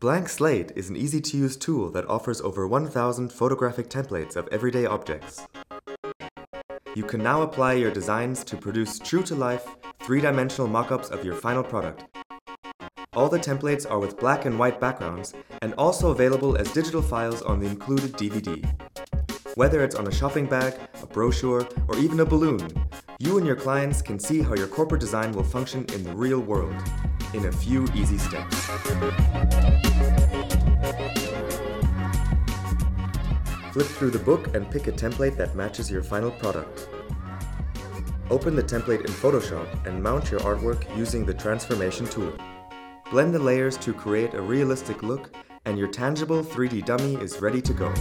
Blank Slate is an easy to use tool that offers over 1,000 photographic templates of everyday objects. You can now apply your designs to produce true to life, three dimensional mock ups of your final product. All the templates are with black and white backgrounds and also available as digital files on the included DVD. Whether it's on a shopping bag, a brochure, or even a balloon, you and your clients can see how your corporate design will function in the real world in a few easy steps. Flip through the book and pick a template that matches your final product. Open the template in Photoshop and mount your artwork using the transformation tool. Blend the layers to create a realistic look and your tangible 3D dummy is ready to go.